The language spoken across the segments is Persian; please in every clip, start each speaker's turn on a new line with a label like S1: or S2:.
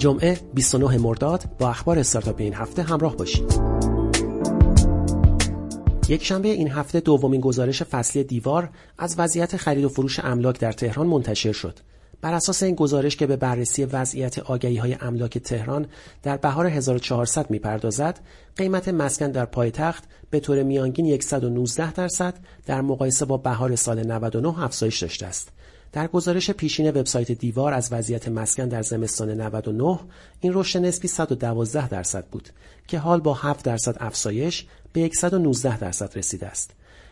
S1: جمعه 29 مرداد با اخبار استارتاپی این هفته همراه باشید. یک شنبه این هفته دومین گزارش فصلی دیوار از وضعیت خرید و فروش املاک در تهران منتشر شد. بر اساس این گزارش که به بررسی وضعیت آگهی های املاک تهران در بهار 1400 می‌پردازد، قیمت مسکن در پایتخت به طور میانگین 119 درصد در مقایسه با بهار سال 99 افزایش داشته است. در گزارش پیشین وبسایت دیوار از وضعیت مسکن در زمستان 99 این رشد نسبی 112 درصد بود که حال با 7 درصد افزایش به 119 درصد رسیده است.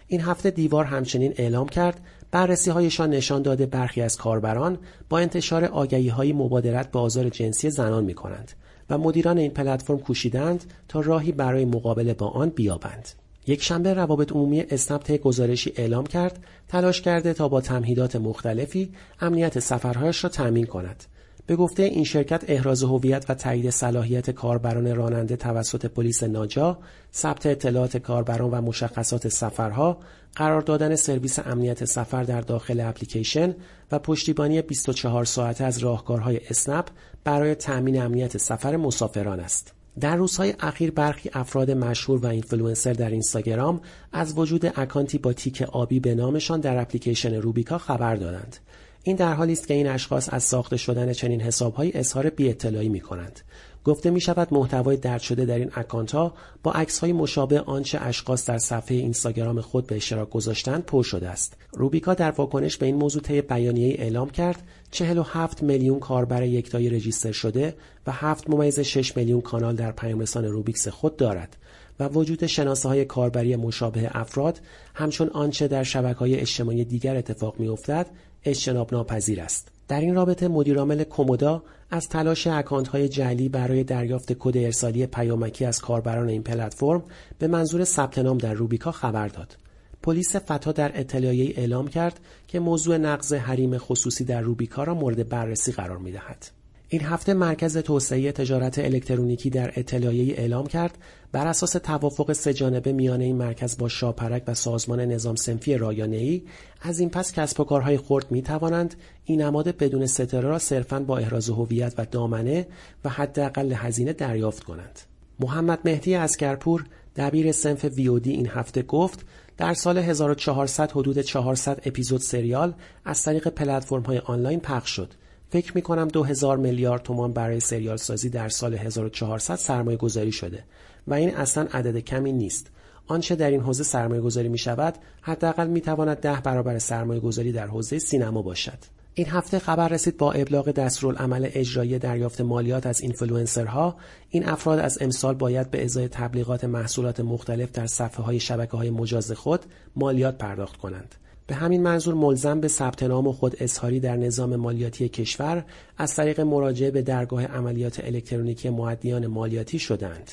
S1: این هفته دیوار همچنین اعلام کرد بررسی هایشان نشان داده برخی از کاربران با انتشار آگهی های مبادرت به آزار جنسی زنان می کنند و مدیران این پلتفرم کوشیدند تا راهی برای مقابله با آن بیابند. یک شنبه روابط عمومی اسنپ گزارشی اعلام کرد تلاش کرده تا با تمهیدات مختلفی امنیت سفرهایش را تأمین کند. به گفته این شرکت احراز هویت و تایید صلاحیت کاربران راننده توسط پلیس ناجا، ثبت اطلاعات کاربران و مشخصات سفرها، قرار دادن سرویس امنیت سفر در داخل اپلیکیشن و پشتیبانی 24 ساعته از راهکارهای اسنپ برای تأمین امنیت سفر مسافران است. در روزهای اخیر برخی افراد مشهور و اینفلوئنسر در اینستاگرام از وجود اکانتی با تیک آبی به نامشان در اپلیکیشن روبیکا خبر دادند. این در حالی است که این اشخاص از ساخته شدن چنین حسابهایی اظهار بی اطلاعی می کنند. گفته می شود محتوای درد شده در این اکانت ها با عکس های مشابه آنچه اشخاص در صفحه اینستاگرام خود به اشتراک گذاشتند پر شده است. روبیکا در واکنش به این موضوع طی بیانیه اعلام کرد 47 میلیون کاربر یکتایی رجیستر شده و 7 ممیز 6 میلیون کانال در پیامرسان روبیکس خود دارد و وجود شناسه های کاربری مشابه افراد همچون آنچه در شبکه های اجتماعی دیگر اتفاق می افتد اجتناب ناپذیر است. در این رابطه مدیرعامل کومودا از تلاش اکانت های جعلی برای دریافت کد ارسالی پیامکی از کاربران این پلتفرم به منظور ثبت نام در روبیکا خبر داد. پلیس فتا در اطلاعیه اعلام کرد که موضوع نقض حریم خصوصی در روبیکا را مورد بررسی قرار می دهد. این هفته مرکز توسعه تجارت الکترونیکی در اطلاعیه اعلام کرد بر اساس توافق سه‌جانبه میان این مرکز با شاپرک و سازمان نظام صنفی رایانه‌ای از این پس کسب‌وکارهای خرد می توانند این نماد بدون ستاره را صرفاً با احراز هویت و دامنه و حداقل هزینه دریافت کنند. محمد مهدی اسکرپور دبیر صنف VOD این هفته گفت در سال 1400 حدود 400 اپیزود سریال از طریق پلتفرم های آنلاین پخش شد فکر می کنم 2000 میلیارد تومان برای سریال سازی در سال 1400 سرمایه گذاری شده و این اصلا عدد کمی نیست. آنچه در این حوزه سرمایه گذاری می شود حداقل می تواند ده برابر سرمایه گذاری در حوزه سینما باشد. این هفته خبر رسید با ابلاغ دستورالعمل اجرایی دریافت مالیات از اینفلوئنسرها این افراد از امسال باید به ازای تبلیغات محصولات مختلف در صفحه های شبکه های مجاز خود مالیات پرداخت کنند. به همین منظور ملزم به ثبت نام خود اظهاری در نظام مالیاتی کشور از طریق مراجعه به درگاه عملیات الکترونیکی معدیان مالیاتی شدند.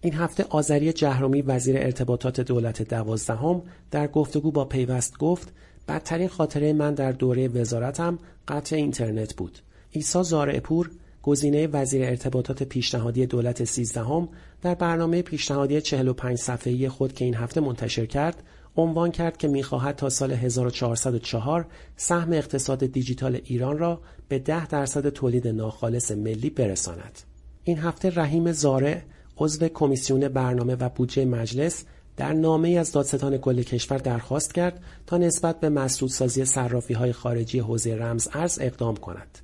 S1: این هفته آذری جهرومی وزیر ارتباطات دولت دوازدهم در گفتگو با پیوست گفت بدترین خاطره من در دوره وزارتم قطع اینترنت بود. ایسا زارعپور گزینه وزیر ارتباطات پیشنهادی دولت سیزدهم در برنامه پیشنهادی 45 صفحه‌ای خود که این هفته منتشر کرد عنوان کرد که می‌خواهد تا سال 1404 سهم اقتصاد دیجیتال ایران را به 10 درصد تولید ناخالص ملی برساند. این هفته رحیم زارع عضو کمیسیون برنامه و بودجه مجلس در نامه از دادستان کل کشور درخواست کرد تا نسبت به مسدودسازی صرافی های خارجی حوزه رمز ارز اقدام کند.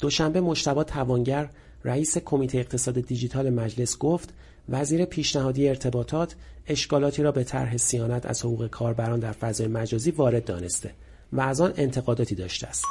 S1: دوشنبه مشتبه توانگر رئیس کمیته اقتصاد دیجیتال مجلس گفت وزیر پیشنهادی ارتباطات اشکالاتی را به طرح سیانت از حقوق کاربران در فضای مجازی وارد دانسته و از آن انتقاداتی داشته است.